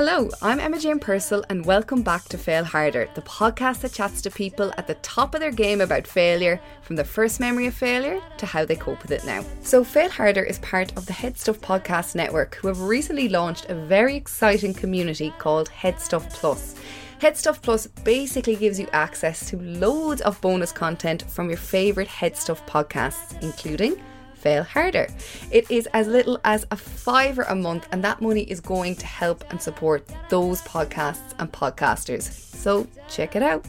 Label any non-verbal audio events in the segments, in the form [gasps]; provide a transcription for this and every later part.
Hello, I'm Emma Jane Purcell, and welcome back to Fail Harder, the podcast that chats to people at the top of their game about failure, from the first memory of failure to how they cope with it now. So, Fail Harder is part of the HeadStuff Podcast Network, who have recently launched a very exciting community called HeadStuff Plus. HeadStuff Plus basically gives you access to loads of bonus content from your favourite HeadStuff podcasts, including fail harder. It is as little as a fiver a month, and that money is going to help and support those podcasts and podcasters. So check it out.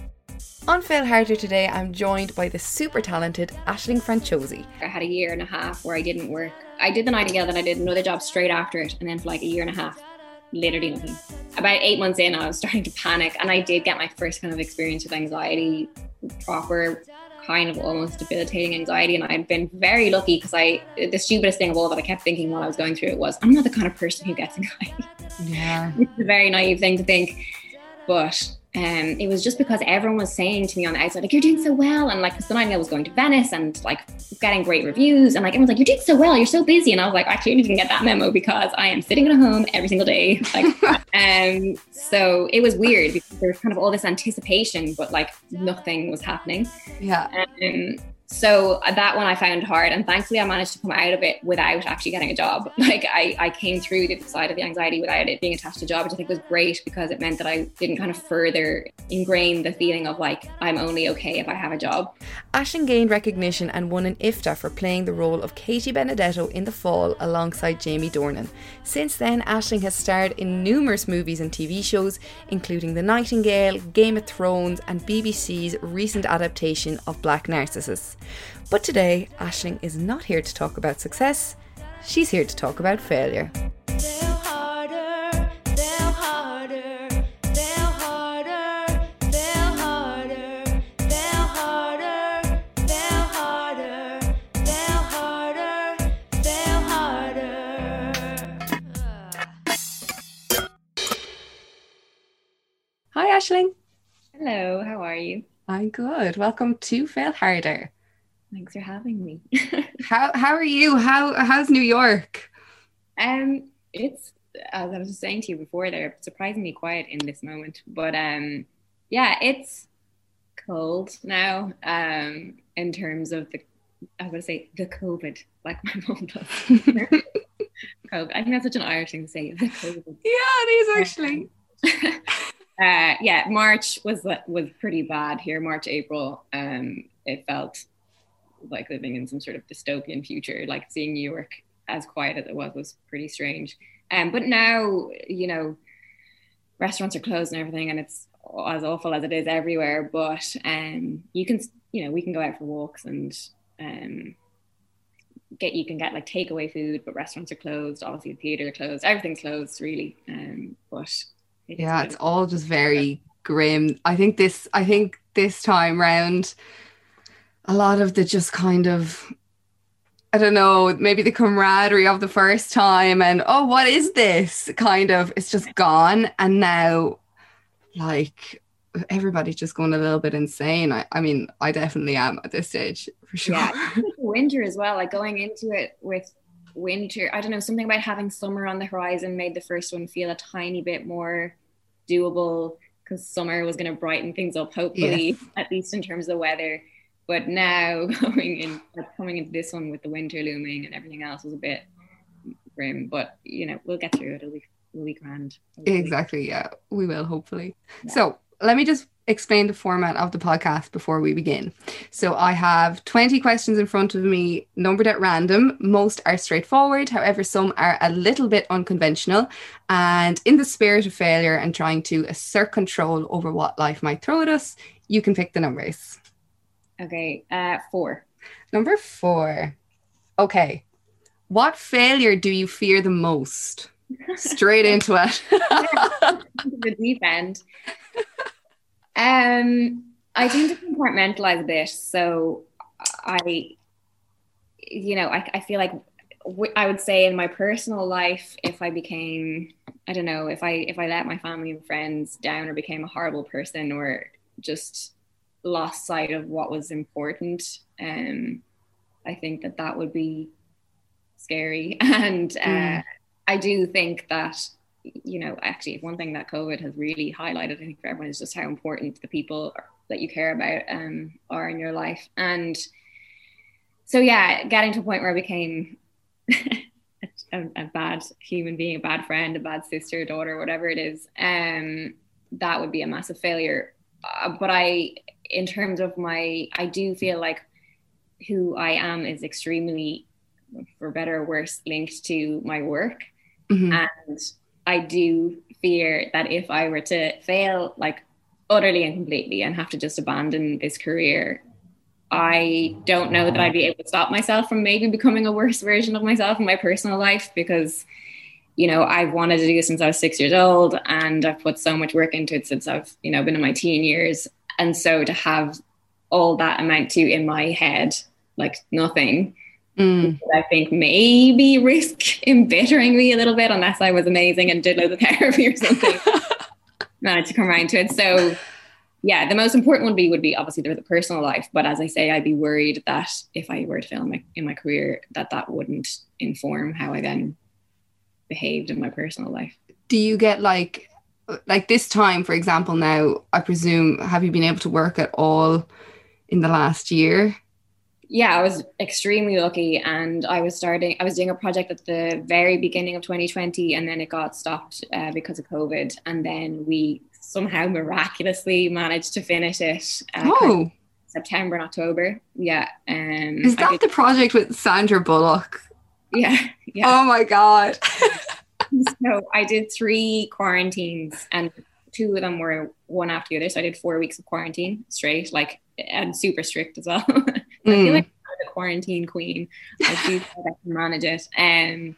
On Fail Harder today, I'm joined by the super talented Aisling Franciosi. I had a year and a half where I didn't work. I did the night Nightingale, then I did another job straight after it, and then for like a year and a half, literally nothing. About eight months in, I was [laughs] starting to panic, and I did get my first kind of experience with anxiety, proper kind of almost debilitating anxiety. And I'd been very lucky because I, the stupidest thing of all that I kept thinking while I was going through it was, I'm not the kind of person who gets anxiety. Yeah. [laughs] it's a very naive thing to think. But um, it was just because everyone was saying to me on the outside, like, you're doing so well. And like, because the Nightingale was going to Venice and like getting great reviews. And like, everyone's like, you're doing so well. You're so busy. And I was like, actually, I didn't get that memo because I am sitting at home every single day. [laughs] Like, [laughs] um, so it was weird because there was kind of all this anticipation, but like nothing was happening. Yeah. Um, so uh, that one I found hard, and thankfully I managed to come out of it without actually getting a job. [laughs] Like I, I came through the side of the anxiety without it being attached to a job, which I think was great because it meant that I didn't kind of further ingrain the feeling of like I'm only okay if I have a job. Aisling gained recognition and won an IFTA for playing the role of Katie Benedetto in The Fall alongside Jamie Dornan. Since then, Aisling has starred in numerous movies and TV shows, including The Nightingale, Game of Thrones, and BBC's recent adaptation of Black Narcissus. But today, Aisling is not here to talk about success, she's here to talk about failure. Hi, Aisling. Hello, how are you? I'm good. Welcome to Fail Harder. Thanks for having me. [laughs] How how are you? How how's New York? um, it's as I was just saying to you before, they're surprisingly quiet in this moment. But um, yeah, it's cold now. Um, in terms of the, I was gonna say the COVID, like my [laughs] mom does. COVID. I think that's such an Irish thing to say. The COVID. Yeah, it is actually. [laughs] uh, yeah, March was was pretty bad here. March, April. Um, it felt like living in some sort of dystopian future. Like seeing New York as quiet as it was was pretty strange. Um, but now, you know, restaurants are closed and everything, and it's as awful as it is everywhere. But um, you can, you know, we can go out for walks and um, get you can get like takeaway food, but restaurants are closed. Obviously, the theater are closed. Everything's closed, really. Um, but it yeah, it's all just very grim. I think this. I think this time round, a lot of the just kind of I don't know, maybe the camaraderie of the first time and oh, what is this? Kind of, it's just gone. And now, like, everybody's just going a little bit insane. I, I mean, I definitely am at this stage for sure. Yeah, winter as well, like going into it with winter, I don't know, something about having summer on the horizon made the first one feel a tiny bit more doable because summer was going to brighten things up, hopefully, yes. at least in terms of weather. But now [laughs] going in, coming into this one with the winter looming and everything else was a bit grim. But you know, we'll get through it. It'll be, it'll be grand. Hopefully. Exactly. Yeah, we will. Hopefully. Yeah. So let me just explain the format of the podcast before we begin. So I have 20 questions in front of me, numbered at random. Most are straightforward, however, some are a little bit unconventional. And in the spirit of failure and trying to assert control over what life might throw at us, you can pick the numbers. Okay, uh, four. Number four. Okay. What failure do you fear the most? [laughs] Straight into it. [laughs] the deep end. Um, I tend to compartmentalize a bit. So I, you know, I, I feel like I would say in my personal life, if I became, I don't know, if I if I let my family and friends down or became a horrible person or just lost sight of what was important, um, I think that that would be scary. [laughs] And uh, mm. I do think that you know, actually, one thing that COVID has really highlighted, I think, for everyone is just how important the people that you care about um, are in your life. And so, yeah, getting to a point where I became [laughs] a, a, bad human being, a bad friend, a bad sister, daughter, whatever it is, um, that would be a massive failure. Uh, but I, in terms of my, I do feel like who I am is extremely, for better or worse, linked to my work. Mm-hmm. And I do fear that if I were to fail, like utterly and completely, and have to just abandon this career, I don't know that I'd be able to stop myself from maybe becoming a worse version of myself in my personal life because, you know, I've wanted to do this since I was six years old and I've put so much work into it since I've, you know, been in my teen years. And so to have all that amount to in my head, like nothing, Mm. I think maybe [laughs] risk embittering me a little bit unless I was amazing and did loads of [laughs] therapy or something. [laughs] Managed to come around to it. So yeah, the most important one would be would be obviously a personal life, but as I say, I'd be worried that if I were to fail in my, in my career, that that wouldn't inform how I then behaved in my personal life. Do you get like like this time, for example? Now, I presume have you been able to work at all in the last year? yeah, I was extremely lucky, and I was starting. I was doing a project at the very beginning of 2020, and then it got stopped uh, because of COVID, and then we somehow miraculously managed to finish it. Uh, oh, September and October. Yeah. Um, Is that did, the project with Sandra Bullock? Yeah. Yeah. Oh my god. [laughs] [laughs] so I did three quarantines, and two of them were one after the other. So I did four weeks of quarantine straight, like and super strict as well. [laughs] I feel like I'm the quarantine queen. I do I can manage it. Um,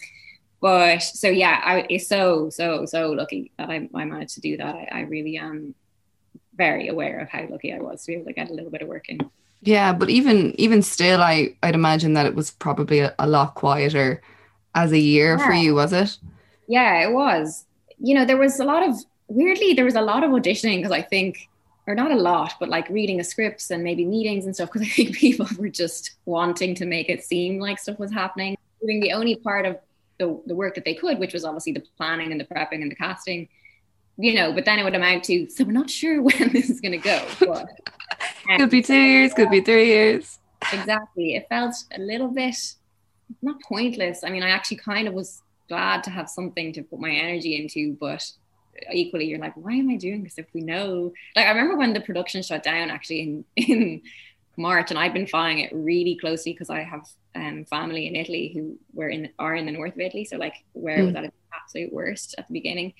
but so yeah, I is so so so lucky that I, I managed to do that. I, I really am very aware of how lucky I was to be able to get a little bit of work in. Yeah, but even even still, I I'd imagine that it was probably a, a lot quieter as a year yeah. for you, was it? Yeah, it was. You know, there was a lot of weirdly there was a lot of auditioning because I think or not a lot, but like reading the scripts and maybe meetings and stuff, because [laughs] I think people were just wanting to make it seem like stuff was happening. Doing the only part of the, the work that they could, which was obviously the planning and the prepping and the casting, you know, but then it would amount to, so we're not sure [laughs] when this is going to go. But, um, [laughs] could be two years, could be three years. Exactly. It felt a little bit, not pointless. I mean, I actually kind of was glad to have something to put my energy into, but equally you're like why am i doing this if we know like i remember when the production shut down actually in [laughs] in march and i've been following it really closely because i have um, family in italy who were in are in the north of italy so like where mm. was at its absolute worst at the beginning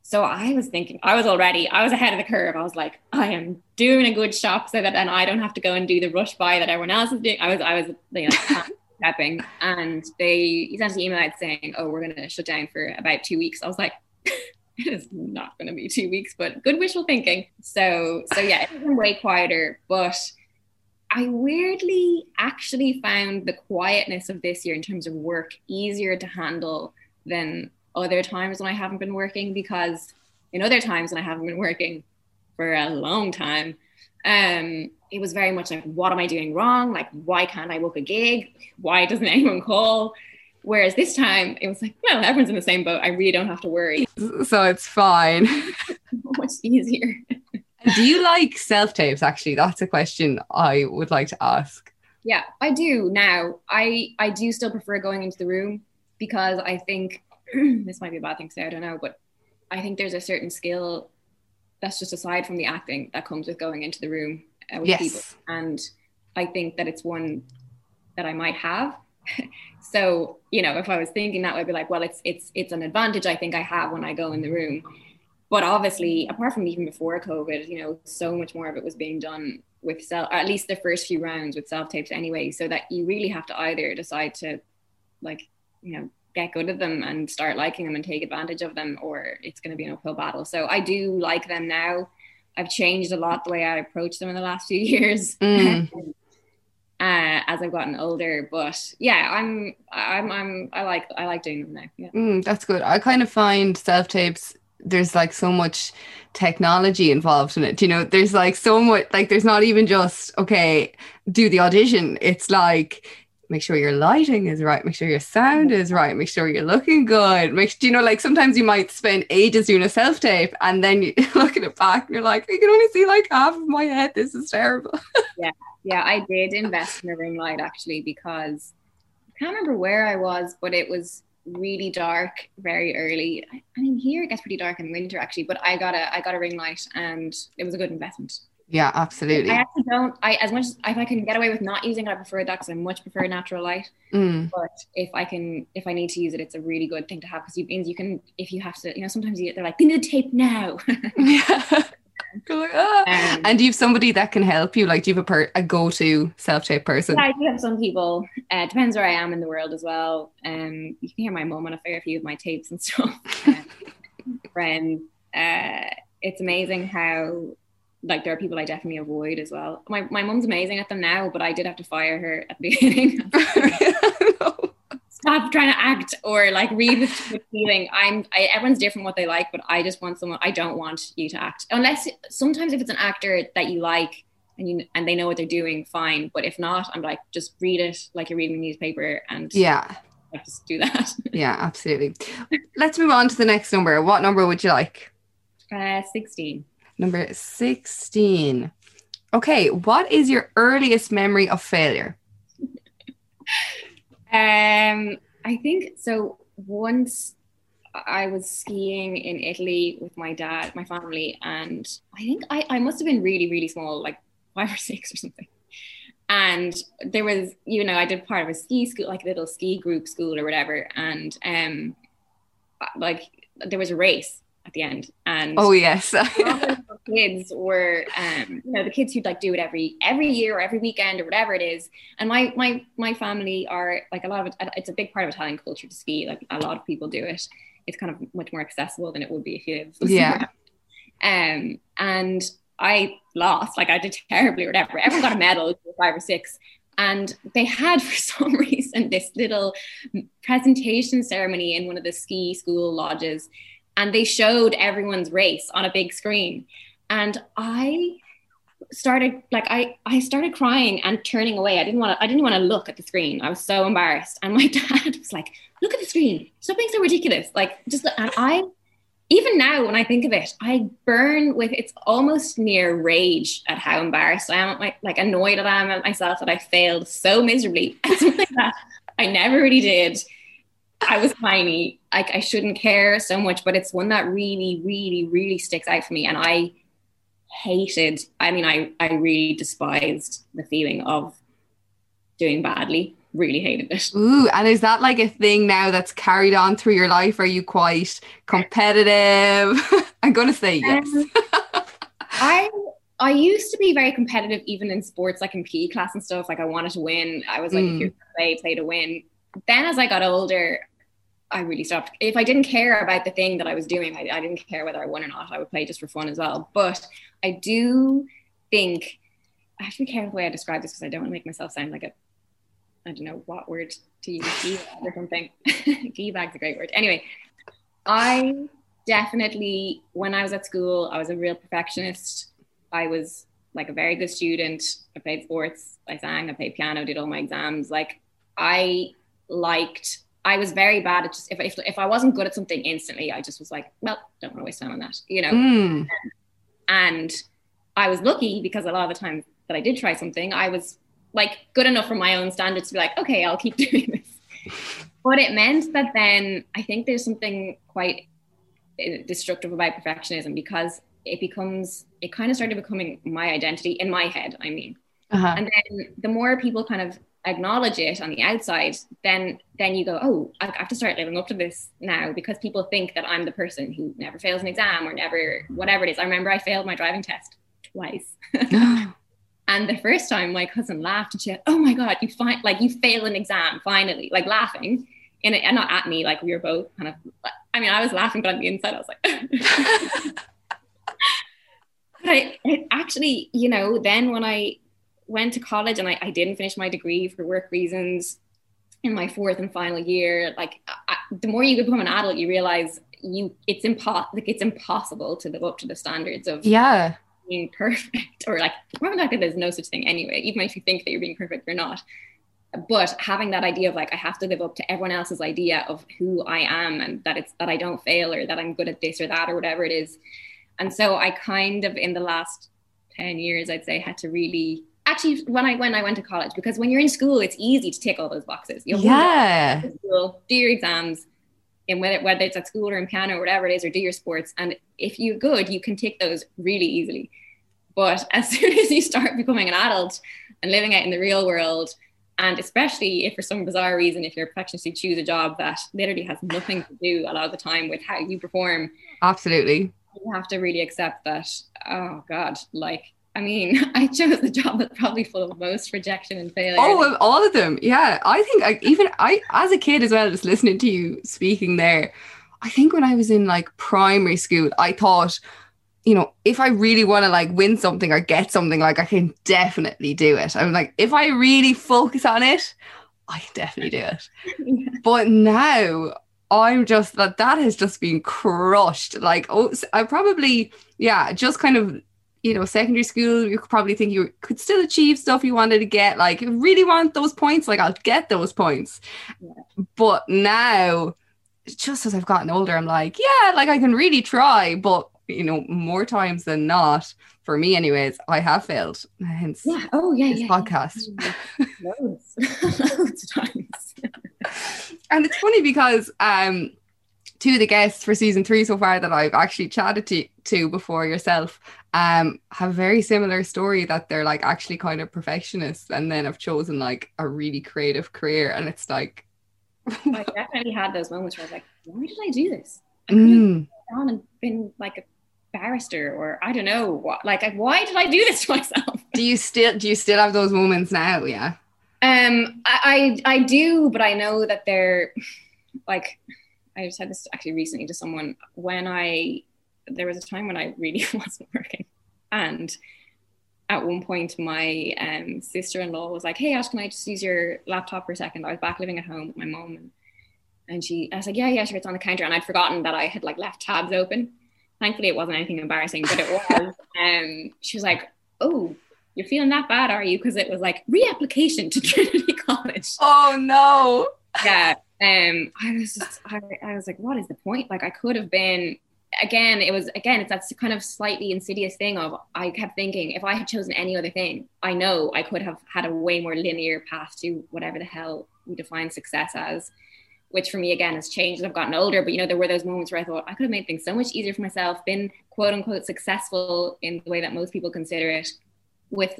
so I was thinking, I was already, I was ahead of the curve. I was like, I am doing a good shop so that then I don't have to go and do the rush buy that everyone else is doing. I was, I was, you know, [laughs] prepping, and they sent essentially emailed saying, "Oh, we're going to shut down for about two weeks." I was like, [laughs] it is not going to be two weeks, but good wishful thinking. So, so yeah, it's been way quieter, but I weirdly actually found the quietness of this year in terms of work easier to handle than other times when I haven't been working because in other times when I haven't been working for a long time, um, it was very much like, what am I doing wrong? Like, why can't I book a gig? Why doesn't [laughs] anyone call? Whereas this time it was like, well, everyone's in the same boat. I really don't have to worry. So it's fine. [laughs] much easier. do you like self tapes? Actually, that's a question I would like to ask. Yeah, I do now. I I do still prefer going into the room because I think [clears throat] this might be a bad thing to say. I don't know, but I think there's a certain skill that's just aside from the acting that comes with going into the room uh, with yes. people, and I think that it's one that I might have. [laughs] So you know if i was thinking that i'd be like well it's it's it's an advantage i think i have when i go in the room. But obviously apart from even before covid you know so much more of it was being done with self at least the first few rounds with self tapes anyway so that you really have to either decide to like you know get good at them and start liking them and take advantage of them or it's going to be an uphill battle so i do like them now i've changed a lot the way i approach them in the last [laughs] few years mm. [laughs] uh, as I've gotten older. But yeah, I'm I'm I'm I like I like doing them now. Yeah, mm, that's good. I kind of find self tapes. There's like so much technology involved in it. You know, there's like so much like there's not even just okay, do the audition. It's like make sure your lighting is right, make sure your sound is right, make sure you're looking good. Make you know like sometimes you might spend ages doing a self tape and then you [laughs] look at it back and you're like, you can only see like half of my head. This is terrible. [laughs] yeah, yeah, I did invest in a ring light actually because I can't remember where I was, but it was really dark very early. I, I mean, here it gets pretty dark in winter actually, but I got a I got a ring light and it was a good investment. Yeah, absolutely. I actually don't. I as much as if I can get away with not using it, I prefer that because I much prefer natural light. Mm. But if I can, if I need to use it, it's a really good thing to have because it means you can. If you have to, you know, sometimes you, they're like, "Give me the tape now." [laughs] [laughs] yeah. Like, ah. Um, and do you have somebody that can help you? Like, do you have a, per- a go-to self-tape person? Yeah, I do have some people. Uh, depends where I am in the world as well. Um, you can hear my mum on a fair few of my tapes and [laughs] stuff. Um, friends. Uh, it's amazing how like there are people I definitely avoid as well. My my mum's amazing at them now, but I did have to fire her at the [laughs] beginning. [laughs] Stop trying to act or like read with, with feeling. I'm I, everyone's different what they like, but I just want someone. I don't want you to act unless sometimes if it's an actor that you like and you and they know what they're doing, fine. But if not, I'm like just read it like you're reading a newspaper and yeah, just do that. [laughs] yeah, absolutely. Let's move on to the next number. What number would you like? Uh, sixteen. Number 16. Okay, what is your earliest memory of failure? um, I think so. Once I was skiing in Italy with my dad, my family, and I think I, I must have been really, really small, like five or six or something. And there was, you know, I did part of a ski school, like a little ski group school or whatever. And um, like there was a race at the end. And oh yes, [laughs] kids were um, you know the kids who'd like do it every every year or every weekend or whatever it is. And my my my family are like a lot of it. It's a big part of Italian culture to ski. Like a lot of people do it. It's kind of much more accessible than it would be if you live. Yeah. um, and I lost. Like I did [laughs] terribly or whatever. Everyone got a medal, five or six. And they had, [laughs] for some reason, this little presentation ceremony in one of the ski school lodges and they showed everyone's race on a big screen. And i started like i i started crying and turning away. I didn't want to i didn't want to look at the screen. I was so embarrassed. And my [laughs] dad was like look at the screen. Stop being so ridiculous. Like just and i even now when i think of it i burn with it's almost near rage at how embarrassed i am like, like annoyed that i am at myself that i failed so miserably at something that i never really did I was tiny. Like I shouldn't care so much, but it's one that really, really, really sticks out for me. And I hated, I mean, I, I really despised the feeling of doing badly. Really hated it. Ooh, and is that like a thing now that's carried on through your life? Are you quite competitive? [laughs] I'm gonna say yes. Um, I I used to be very competitive even in sports, like in PE class and stuff. Like I wanted to win. I was like, mm. if you play, play to win then as I got older, I really stopped. If I didn't care about the thing that I was doing, I, I, didn't care whether I won or not. I would play just for fun as well. But I do think I have to be careful the way I describe this because I don't want to make myself sound like a I don't know what word to use [laughs] or something. [laughs] bag's a great word. Anyway, I definitely when I was at school, I was a real perfectionist. I was like a very good student. I played sports, I sang, I played piano, did all my exams. Like I liked I was very bad at just if, if if I wasn't good at something instantly, I just was like, well, don't want to waste time on that, you know. Mm. And I was lucky because a lot of the time that I did try something, I was like good enough for my own standards to be like, okay, I'll keep [laughs] doing this. but it meant that then I think there's something quite uh, destructive about perfectionism because it becomes it kind of started becoming my identity in my head. I mean, uh-huh. and then the more people kind of acknowledge it on the outside, then then you go, oh, I have to start living up to this now because people think that I'm the person who never fails an exam or never whatever it is. I remember I failed my driving test twice. [gasps] [laughs] and the first time my cousin laughed and she said, Oh my god, you find like you fail an exam finally, like laughing. In it, and not at me, like we were both kind of I mean, I was laughing, but on the inside I was like [laughs] [laughs] But I it actually, you know, then when I went to college and I, I didn't finish my degree for work reasons in my fourth and final year. Like I, the more you become an adult, you realize you it's impo- like it's impossible to live up to the standards of yeah being perfect [laughs] or like more than that there's no such thing anyway. Even if you think that you're being perfect, you're not. but having that idea of like I have to live up to everyone else's idea of who I am and that it's that I don't fail or that I'm good at this or that or whatever it is. And so I kind of in the last 10 years I'd say had to really actually when I when I went to college because when you're in school it's easy to tick all those boxes. You yeah. School, do your exams and whether whether it's at school or in piano or whatever it is or do your sports and if you're good you can tick those really easily. But [laughs] as soon as you start becoming an adult and living out in the real world and especially if for some bizarre reason, if you're a perfectionist, you choose a job that literally has nothing to do a lot of the time with how you perform. Absolutely. You have to really accept that, oh God, like, I mean, [laughs] I chose the job that's probably full of most rejection and failure. Oh, all of them. Yeah. I think I, even I, as a kid as well, just listening to you speaking there, I think when I was in like primary school, I thought, you know, if I really want to like win something or get something, like I can definitely do it. I'm like, if I really focus on it, I can definitely do it. yeah. [laughs] But now I'm just that that has just been crushed. Like, oh, I probably, yeah, just kind of, you know, secondary school, you could probably think you could still achieve stuff you wanted to get. Like, you really want those points, like I'll get those points. Yeah. But now, just as I've gotten older, I'm like, yeah, like I can really try, but you know, more times than not, for me anyways, I have failed. Hence yeah. Oh yeah, this yeah, podcast. Yeah. [laughs] Loads. [laughs] Loads of times. and it's funny because um two of the guests for season three so far that I've actually chatted to, to before yourself um have a very similar story that they're like actually kind of perfectionists and then have chosen like a really creative career and it's like [laughs] I [laughs] definitely had those moments where I was like, why did I do this? I mm. Have on and been like a barrister or I don't know what like why did I do this to [laughs] myself? Do you still do you still have those moments now? Yeah. Um I I, I do, but I know that they're like I just said this actually recently to someone when I there was a time when I really [laughs] wasn't working and at one point my um, sister-in-law was like hey ash can i just use your laptop for a second i was back living at home with my mom and, and she i was like yeah yeah sure it's on the counter and i'd forgotten that i had like left tabs open thankfully it wasn't anything embarrassing, but it was. [laughs] um, she was like, "Oh, you're feeling that bad, are you?" Because it was like reapplication to [laughs] Trinity College. Oh no. Yeah. Um, I was just, I, I was like, what is the point? Like, I could have been. Again, it was again. It's that kind of slightly insidious thing of I kept thinking if I had chosen any other thing, I know I could have had a way more linear path to whatever the hell we define success as which for me again has changed I've gotten older. But you know, there were those moments where I thought I could have made things so much easier for myself, been quote unquote successful in the way that most people consider it, with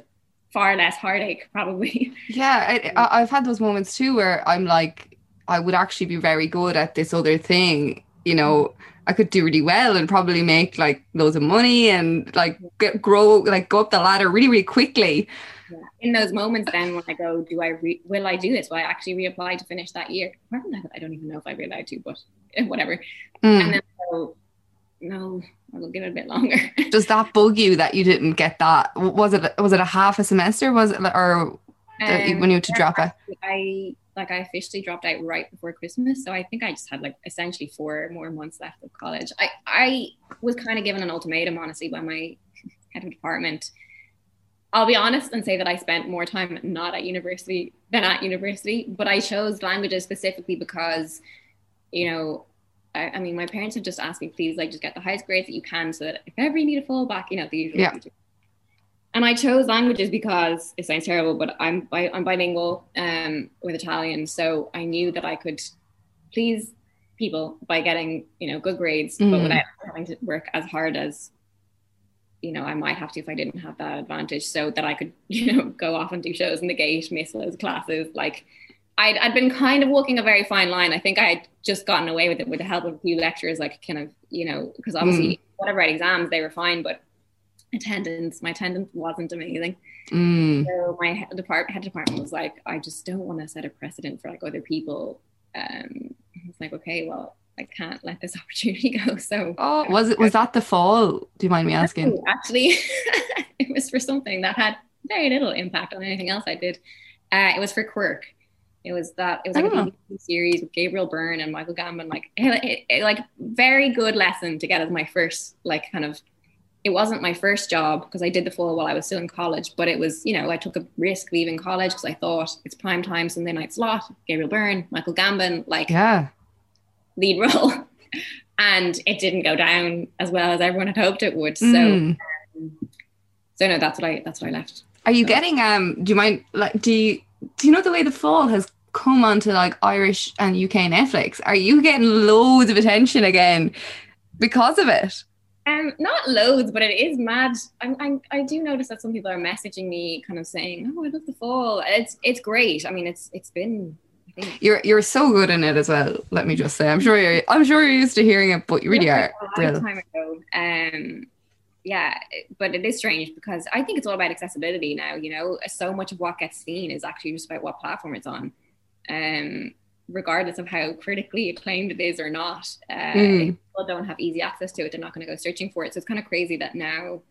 far less heartache, [laughs] probably. Yeah, I, I've had those moments too where I'm like, I would actually be very good at this other thing. You know, I could do really well and probably make like loads of money and like get, grow, like go up the ladder really, really quickly yeah. in those moments then when I go, do I re- will I do this? Will I actually reapply to finish that year? I don't even know if I'd be allowed to, but whatever. Mm. And then go, no, I'll give it a bit longer. [laughs] Does that bug you that you didn't get that? Was it was it a half a semester? Was it or um, when you had to drop it? I like I officially dropped out right before Christmas, so I think I just had like essentially four more months left of college. I I was kind of given an ultimatum, honestly, by my [laughs] head of department I'll be honest and say that I spent more time not at university than at university, but I chose languages specifically because, you know, I, I, mean, my parents have just asked me, please, like, just get the highest grades that you can so that if ever you need a fallback, you know, the usual. Yeah. And I chose languages because it sounds terrible, but I'm bi- I'm bilingual um, with Italian, so I knew that I could please people by getting you know good grades, mm. but without having to work as hard as you know, I might have to if I didn't have that advantage so that I could, [laughs] you know, go off and do shows in the gate, miss those classes. Like I'd, I'd been kind of walking a very fine line. I think I had just gotten away with it with the help of a few lecturers, like kind of, you know, because obviously mm. whatever exams, they were fine, but attendance, my attendance wasn't amazing. Mm. So my head department, head department was like, I just don't want to set a precedent for like other people. Um, it's like, okay, well, I can't let this [laughs] opportunity go. So Oh, was it was that the fall? Do you mind me asking? Actually, [laughs] it was for something that had very little impact on anything else I did. Uh, it was for Quirke. It was that it was like oh. a BBC series with Gabriel Byrne and Michael Gambon. Like, [laughs] it, it, like very good lesson to get as my first like kind of it wasn't my first job because I did the Fall while I was still in college, but it was, you know, I took a risk leaving college because I thought it's prime time Sunday night slot, Gabriel Byrne, Michael Gambon, like yeah. lead role. [laughs] and it didn't go down as well as everyone had hoped it would. So, Mm. um, so no, that's what I that's what I left. Are you getting um do you mind like do you do you know the way the fall has come onto like Irish and UK Netflix? Are you getting loads of attention again because of it? Um, not loads, but it is mad. I'm, I'm, I do notice that some people are messaging me, kind of saying, "Oh, I love the fall." It's it's great. I mean, it's it's been. You're you're so good in it as well. Let me just say, I'm sure you're I'm sure you're used to hearing it, but you really are. a long time ago. Um, yeah, but it is strange because I think it's all about accessibility now. You know, so much of what gets seen is actually just about what platform it's on. Um, regardless of how critically acclaimed it is or not, uh, Mm. people don't have easy access to it, they're not going to go searching for it. So it's kind of crazy that now,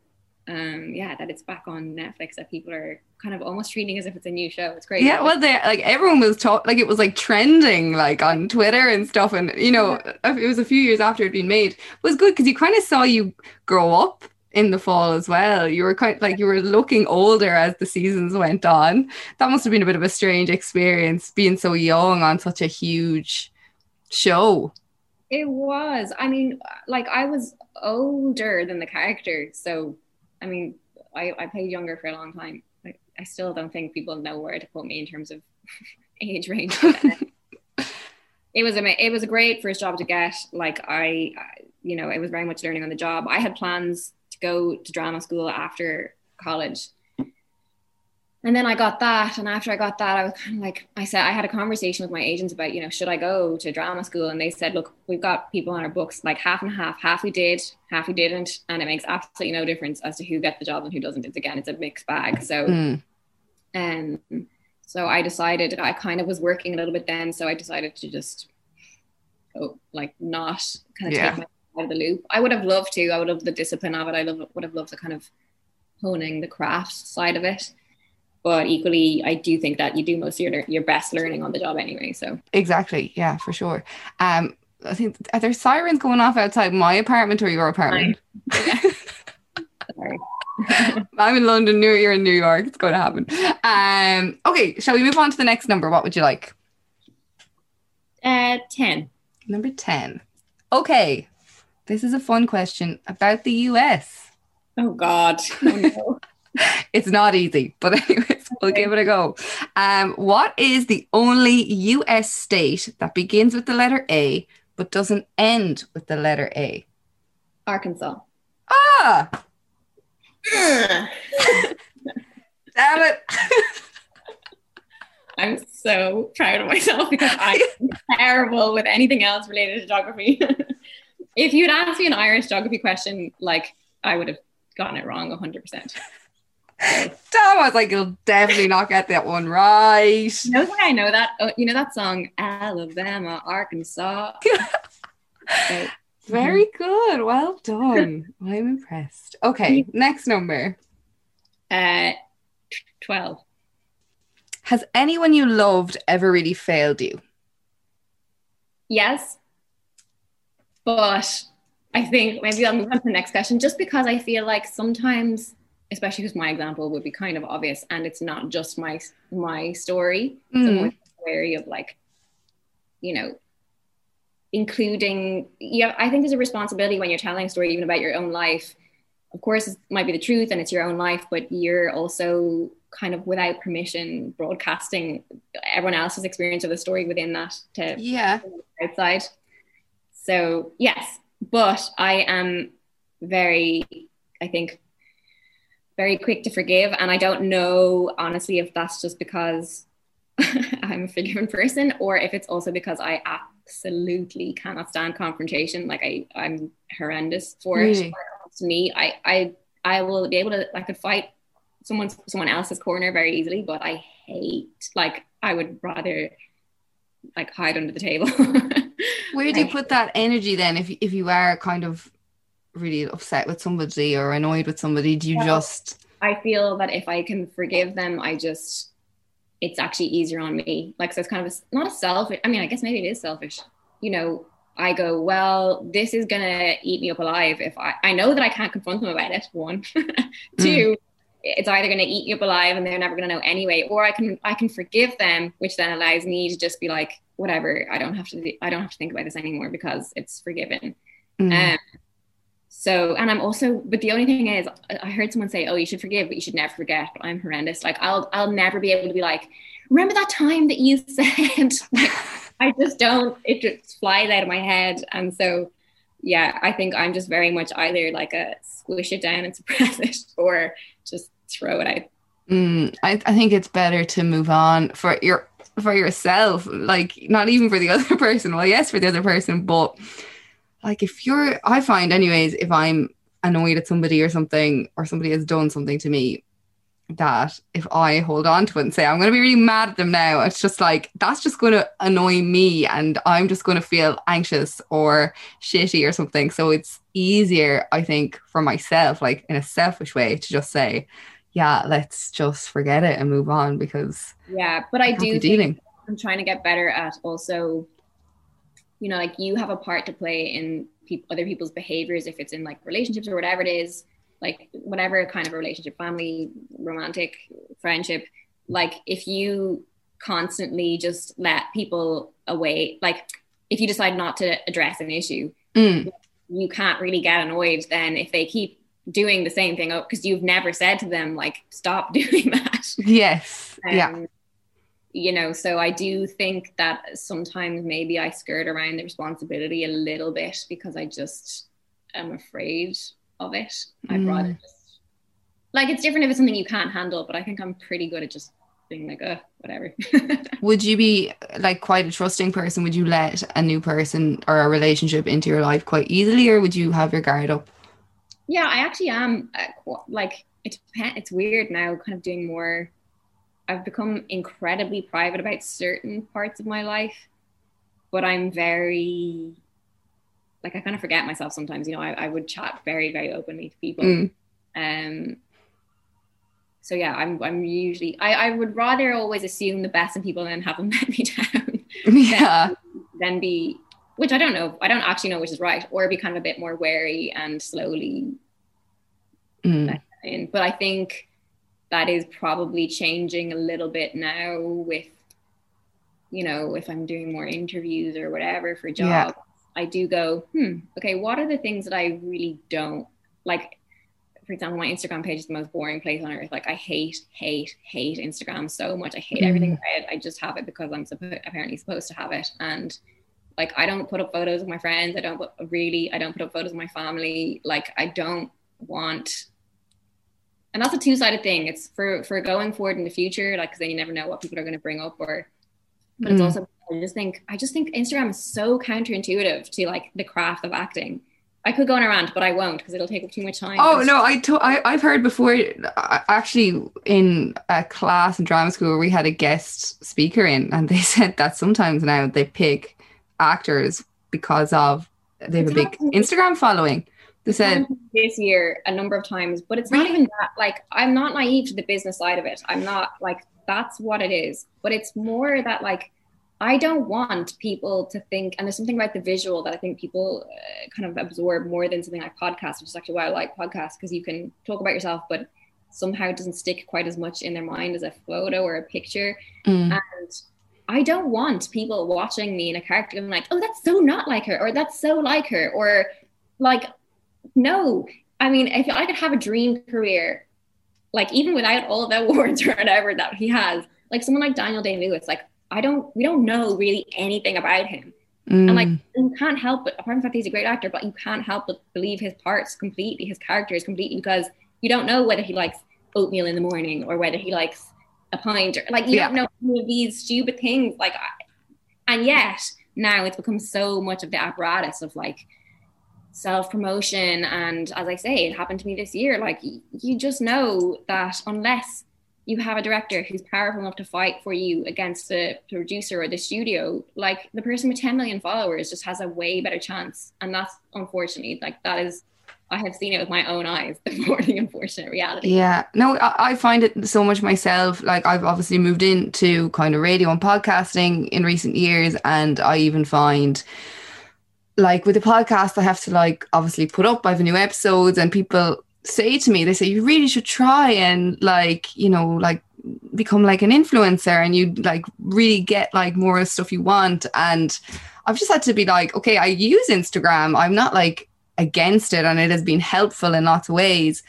um, yeah, that it's back on Netflix. That people are kind of almost treating as if it's a new show. It's crazy. Yeah, well, they like everyone was talk like it was like trending like on Twitter and stuff, and you know it was a few years after it'd been made. It was good because you kind of saw you grow up in the fall as well. You were kind like you were looking older as the seasons went on. That must have been a bit of a strange experience being so young on such a huge show. It was. I mean, like I was older than the character, so I mean, I, I played younger for a long time. I, I still don't think people know where to put me in terms of [laughs] age range. it was a it was a great first job to get. Like I- you know, it was very much learning on the job. I had plans to go to drama school after college. And then I got that, and after I got that, I was kind of like, I said, I had a conversation with my agents about, you know, should I go to drama school? And they said, look, we've got people on our books, like half and half. Half we did, half we didn't, and it makes absolutely no difference as to who gets the job and who doesn't. It's again, it's a mixed bag. So, Mm. um, so I decided I kind of was working a little bit then, so I decided to just, oh, like not kind of Yeah. take my out of the loop. I would have loved to. I would have the discipline of it. I love, would have loved the kind of honing the craft side of it. But equally, I do think that you do most of your your best learning on the job anyway. So Exactly. Yeah, for sure. Um, I think are there sirens going off outside my apartment or your apartment? sorry. [laughs] I'm in London. New you're in New York. It's going to happen. Um, okay, shall we move on to the next number? What would you like? Uh, ten. Number ten. Okay, this is a fun question about the US. Oh God. [laughs] Oh, no. It's not easy, but [laughs] anyways, we'll Okay. give it a go. Um, what is the only US state that begins with the letter A but doesn't end with the letter A? Arkansas. Ah, [laughs] damn it! I'm so proud of myself because I'm terrible with anything else related to geography. If you'd asked me an Irish geography question, like I would have gotten it wrong 100%. Damn, I was like, you'll definitely not get that one right. You know why I know that? Oh, you know that song, Alabama, Arkansas? [laughs] Very good. Well done. [laughs] I'm impressed. Okay, next number. uh, 12. Has anyone you loved ever really failed you? Yes. But I think maybe I'll move on to the next question just because I feel like sometimes, especially because my example would be kind of obvious and it's not just my my story. So I'm Mm. wary of like, you know, including yeah, I think there's a responsibility when you're telling a story even about your own life. Of course it might be the truth and it's your own life, but you're also kind of without permission broadcasting everyone else's experience of the story within that to Yeah. outside. So yes, but I am very, I think, very quick to forgive, and I don't know honestly if that's just because [laughs] I'm a forgiving person or if it's also because I absolutely cannot stand confrontation. Like I, I'm horrendous for it. Really? When it comes to me, I, I, I will be able to. I could fight someone, someone else's corner very easily, but I hate. Like I would rather like hide under the table. [laughs] Where do you put that energy then if if you are kind of really upset with somebody or annoyed with somebody? Do you Well, just I feel that if I can forgive them, I just it's actually easier on me. Like so, it's kind of a, not a selfish. I mean, I guess maybe it is selfish. You know, I go, well, this is gonna eat me up alive if I I know that I can't confront them about it. [laughs] One, two. Mm. It's either going to eat you up alive, and they're never going to know anyway, or I can I can forgive them, which then allows me to just be like, whatever. I don't have to I don't have to think about this anymore because it's forgiven. Mm. Um, so, and I'm also, but the only thing is, I heard someone say, "Oh, you should forgive, but you should never forget." But I'm horrendous. Like, I'll, I'll never be able to be like, "Remember that time that you [laughs] said?" [laughs] like, I just don't. It just flies out of my head, and so, yeah, I think I'm just very much either like a squish it down and suppress it, or just throw it out. Mm, I, I think it's better to move on for your for yourself, like not even for the [laughs] other person. Well, yes, for the other person, but like if you're I find anyways if I'm annoyed at somebody or something or somebody has done something to me that if I hold on to it and say I'm going to be really mad at them now it's just like that's just going to annoy me and I'm just going to feel anxious or shitty or something so it's easier I think for myself like in a selfish way to just say yeah let's just forget it and move on because yeah but I, I do think I'm trying to get better at also you know like you have a part to play in pe- other people's behaviors if it's in like relationships or whatever it is like whatever kind of a relationship family romantic friendship like if you constantly just let people away like if you decide not to address an issue mm. you can't really get annoyed then if they keep doing the same thing because you've never said to them like stop [laughs] doing that. Yes. Um, yeah. you know so i do think that sometimes maybe i skirt around the responsibility a little bit because i just am afraid of it. Mm. i'd rather just like it's different if it's something you can't handle but i think i'm pretty good at just being like uh whatever. [laughs] Would you be like quite a trusting person? Would you let a new person or a relationship into your life quite easily or would you have your guard up yeah i actually am uh, like it it's weird now kind of doing more I've become incredibly private about certain parts of my life, but I'm very like I kind of forget myself sometimes. You know, I, I would chat very, very openly to people. Mm. Um so yeah, I'm I'm usually I, I would rather always assume the best in people and have them [laughs] let me down. Yeah. Than, than be which I don't know, I don't actually know which is right, or be kind of a bit more wary and slowly mm. in. But I think that is probably changing a little bit now with you know if i'm doing more interviews or whatever for jobs yeah. i do go hmm okay what are the things that i really don't like for example my instagram page is the most boring place on earth like i hate hate hate instagram so much i hate mm. everything about it i just have it because i'm suppo- apparently supposed to have it and like i don't put up photos of my friends i don't put, really i don't put up photos of my family like i don't want and that's a two-sided thing it's for for going forward in the future like because then you never know what people are going to bring up or but it's mm. also i just think i just think instagram is so counterintuitive to like the craft of acting I could go on a rant, but I won't because it'll take up too much time. Oh no, I, to- I I've heard before. Actually, in a class in drama school, we had a guest speaker in, and they [laughs] said that sometimes now they pick actors because of they have a big Instagram following. They said this year a number of times, but it's not even that. Like, I'm not naive to the business side of it. I'm not like that's what it is. But it's more that like I don't want people to think, and there's something about the visual that I think people uh, kind of absorb more than something like podcast, which is actually why I like podcasts because you can talk about yourself, but somehow it doesn't stick quite as much in their mind as a photo or a picture. Mm. And I don't want people watching me in a character and like, oh, that's so not like her, or that's so like her, or like no. I mean, if I could have a dream career, like even without all of the [laughs] awards or whatever that he has, like someone like Daniel Day Lewis, like I don't, we don't know really anything about him. Mm. And like mm. you can't help but, apart from the fact he's a great actor, but you can't help but believe his parts completely, his characters completely, because you don't know whether he likes oatmeal in the morning or whether he likes a pint or like you yeah. don't know any of these stupid things. Like, and yet now it's become so much of the apparatus of like self promotion. And as I say, it happened to me this year. Like, you just know that unless you have a director who's powerful enough to fight for you against the producer or the studio, like the person with 10 million followers just has a way better chance. And that's unfortunately, like, that is I have seen it with my own eyes, [laughs] the unfortunate reality. Yeah, no, I, I, find it so much myself. Like I've obviously moved into kind of radio and podcasting in recent years, and I even find like with the podcast, I have to like obviously put up. I have new episodes, and people say to me, they say you really should try and like you know like become like an influencer, and you like really get like more stuff you want. And I've just had to be like, okay, I use Instagram. I'm not like against it, and it has been helpful in lots of ways.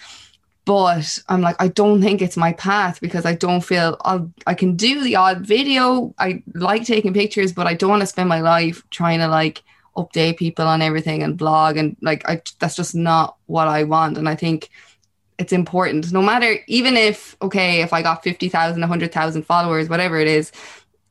But I'm like, I don't think it's my path because I don't feel I'll, I can do the odd video. I like taking pictures, but I don't want to spend my life trying to like update people on everything and blog and like I that's just not what I want and I think it's important no matter even if okay if I got 50,000 100,000 followers whatever it is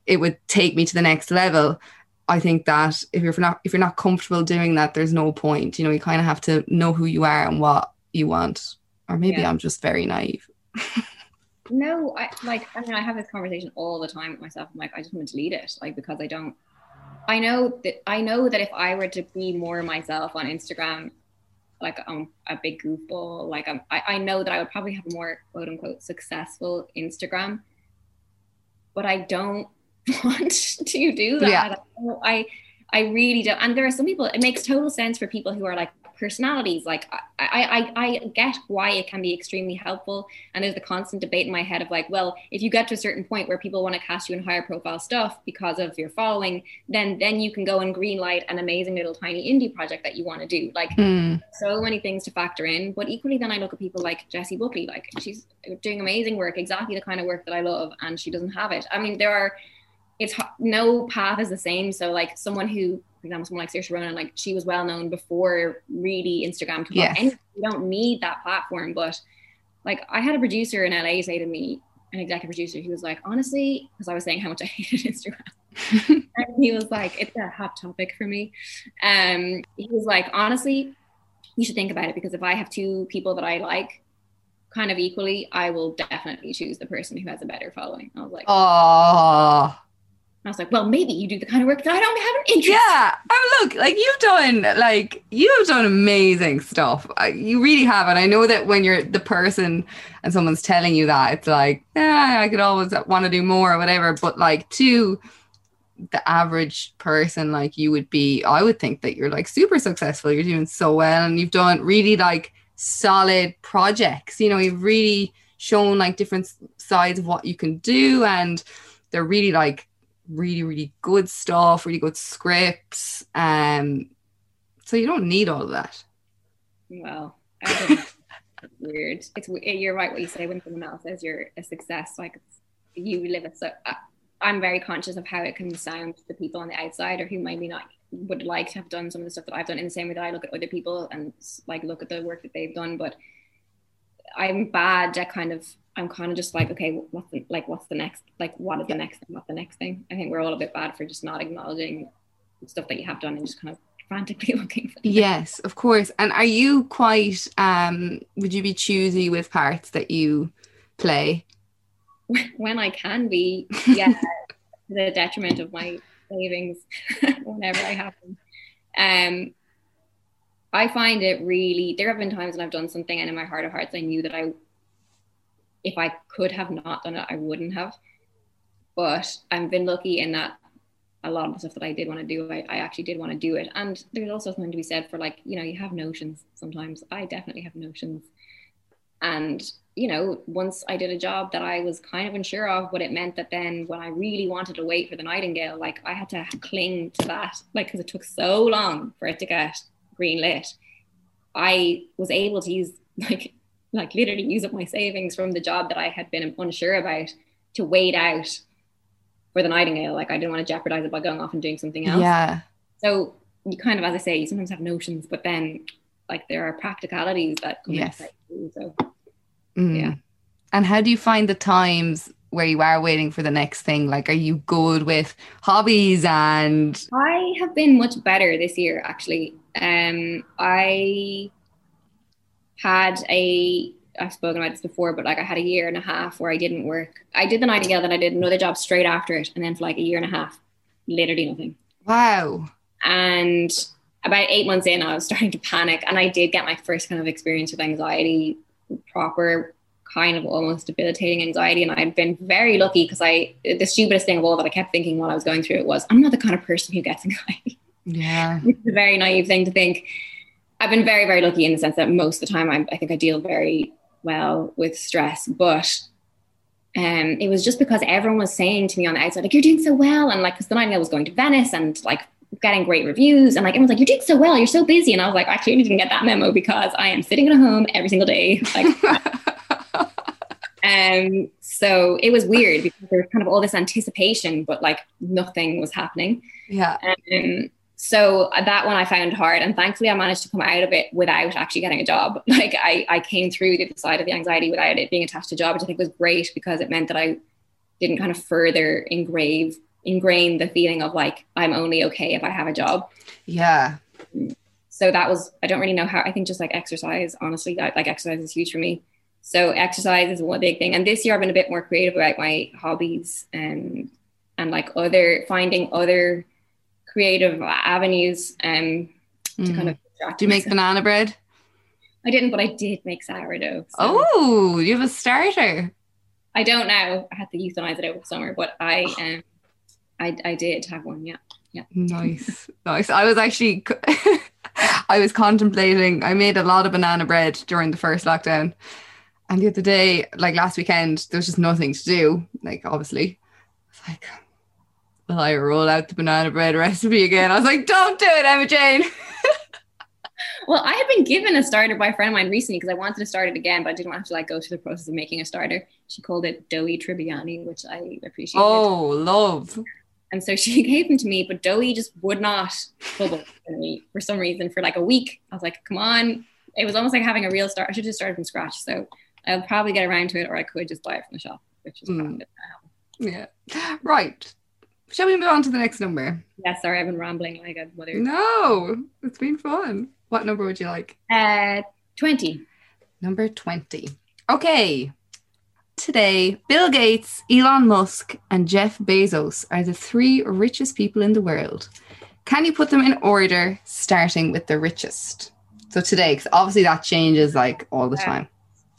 it would take me to the next level I think that if you're not if you're not comfortable doing that there's no point. You know you kind of have to know who you are and what you want. Or maybe yeah. I'm just very naive. [laughs] No I like I mean I have this conversation all the time with myself. I'm like I just want to delete it like because I don't I know that I know that if I were to be more myself on Instagram, like I'm a big goofball, like I'm, I, I know that I would probably have a more quote unquote successful Instagram, but I don't [laughs] want to do that. Yeah. I, I really don't. And there are some people, it makes total sense for people who are like personalities. Like I, I, I get why it can be extremely helpful. And there's the constant debate in my head of like, well, if you get to a certain point where people want to cast you in higher profile stuff because of your following, then then you can go and greenlight an amazing little tiny indie project that you want to do. Like mm. so many things to factor in. But equally, then I look at people like Jessie Buckley, like she's doing amazing work, exactly the kind of work that I love, and she doesn't have it. I mean, there are it's no path is the same. So like someone who for example, someone like Saoirse Ronan, like she was well known before really Instagram came yes. And you don't need that platform. But like I had a producer in LA say to me, an executive producer, he was like, honestly, because I was saying how much I [laughs] hated Instagram. [laughs] and he was like, it's a hot topic for me. Um, he was like, honestly, you should think about it because if I have two people that I like kind of equally, I will definitely choose the person who has a better following. I was like, oh I was like, well, maybe you do the kind of work that I don't have an interest. Yeah. Mean, look, like you've done, like you've done amazing stuff. You really have, and I know that when you're the person and someone's telling you that, it's like, yeah, I could always want to do more or whatever. But like to the average person, like you would be, I would think that you're like super successful. You're doing so well, and you've done really like solid projects. You know, you've really shown like different sides of what you can do, and they're really like really, really good stuff, really good scripts. Um, so you don't need all of that. Well, [laughs] weird. It's you're right what you say when someone else says you're a success. Like you live it. So uh, I'm very conscious of how it can sound to people on the outside or who maybe not would like to have done some of the stuff that I've done in the same way that I look at other people and like look at the work that they've done. But I'm bad at kind of I'm kind of just like, okay, what's the, like, what's the next, like, what is the next thing? What's the next thing? I think we're all a bit bad for just not acknowledging stuff that you have done and just kind of frantically [laughs] looking for. Yes, of course. And are you quite, um, would you be choosy with parts that you play? [laughs] When I can be, [laughs] yeah, the detriment of my savings whenever I have them. Um, I find it really, there have been times when I've done something and in my heart of hearts, I knew that I if I could have not done it, I wouldn't have. But I've been lucky in that a lot of the stuff that I did want to do, I, I actually did want to do it. And there's also something to be said for like, you know, you have notions sometimes. I definitely have notions. And, you know, once I did a job that I was kind of unsure of, but it meant that then when I really wanted to wait for the Nightingale, like I had to cling to that, like, because it took so long for it to get green lit. I was able to use [laughs] like like literally use up my savings from the job that I had been unsure about to wait out for the nightingale. Like I didn't want to jeopardize it by going off and doing something else. Yeah. So you kind of, as I say, you sometimes have notions, but then like there are practicalities that come yes. Too, so mm. yeah. And how do you find the times where you are waiting for the next thing? Like, are you good with hobbies and? I have been much better this year, actually. Um, I had a I've spoken about this before, but like I had a year and a half where I didn't work. I did the Nightingale, then I did another job straight after it, and then for like a year and a half, literally nothing. Wow. And about eight months in, I was [laughs] starting to panic, and I did get my first kind of experience with anxiety, proper kind of almost debilitating anxiety. And I'd been very lucky because I the stupidest thing of all that I kept thinking while I was going through it was I'm not the kind of person who gets [laughs] anxiety. Yeah. It's a very naive thing to think. I've been very, very lucky in the sense that most of the time I, I think I deal very well with stress, but um, it was just because everyone was saying to me on the outside, like, you're doing so well. And like, because the Nightingale was going to Venice and like getting great reviews. And like, everyone's like, you're doing so well. You're so busy. And I was like, I clearly didn't get that memo because I am sitting at home every single day. [laughs] Like, um, so it was weird because there was kind of all this anticipation, but like nothing was happening. Yeah. Um, so uh, that one I found hard, and thankfully I managed to come out of it without actually getting a job. [laughs] Like I, I came through the other side of the anxiety without it being attached to a job, which I think was great because it meant that I didn't kind of further engrave ingrain the feeling of like I'm only okay if I have a job. Yeah. So that was I don't really know how I think just like exercise, honestly, like exercise is huge for me. So exercise is one big thing. And this year I've been a bit more creative about my hobbies and and like other finding other creative avenues um to Mm. kind of Do you make banana bread? I didn't, but I did make sourdough. so- Oh, you have a starter. I don't know. I had to euthanize it over summer, but I [sighs] um I I did have one, Yeah. yeah. Nice, nice. I was actually, [laughs] I was contemplating. I made a lot of banana bread during the first lockdown, and the other day, like last weekend, there was just nothing to do. Like obviously, I was like, will I roll out the banana bread recipe again? I was like, don't do it, Emma Jane. [laughs] Well, I had been given a starter by a friend of mine recently because I wanted to start it again, but I didn't want to like go through the process of making a starter. She called it doughy Tribbiani, which I appreciate. Oh, love. And so she [laughs] gave them to me, but doughy just would not bubble for me for some reason for like a week. I was like, come on. It was almost like having a real start. I should just start from scratch. So I'll probably get around to it, or I could just buy it from the shop, which is Mm. Yeah. Right. Shall we move on to the next number? Yeah, sorry, I've been rambling like a mother. No, it's been fun. What number would you like? Uh, 20. Number 20. Okay. Today, Bill Gates, Elon Musk, and Jeff Bezos are the three richest people in the world. Can you put them in order, starting with the richest? So today, because obviously that changes like all the Yeah. time.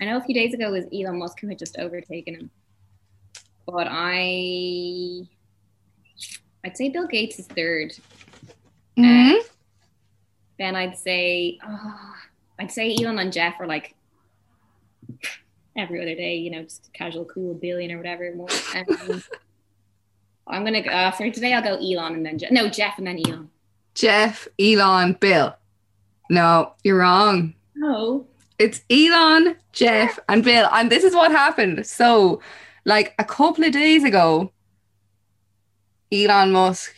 I know a few days ago it was Elon Musk who had just overtaken him. But I I'd say Bill Gates is third. Mhm. Then I'd say oh, I'd say Elon and Jeff are like every other day, you know, just casual cool billion or whatever more. Um, [laughs] I'm gonna go uh, for today I'll go Elon and then Jeff. No, Jeff and then Elon. Jeff, Elon, Bill. No, you're wrong. Oh. It's Elon, Jeff, and Bill. And this is what happened. So, like a couple of days ago, Elon Musk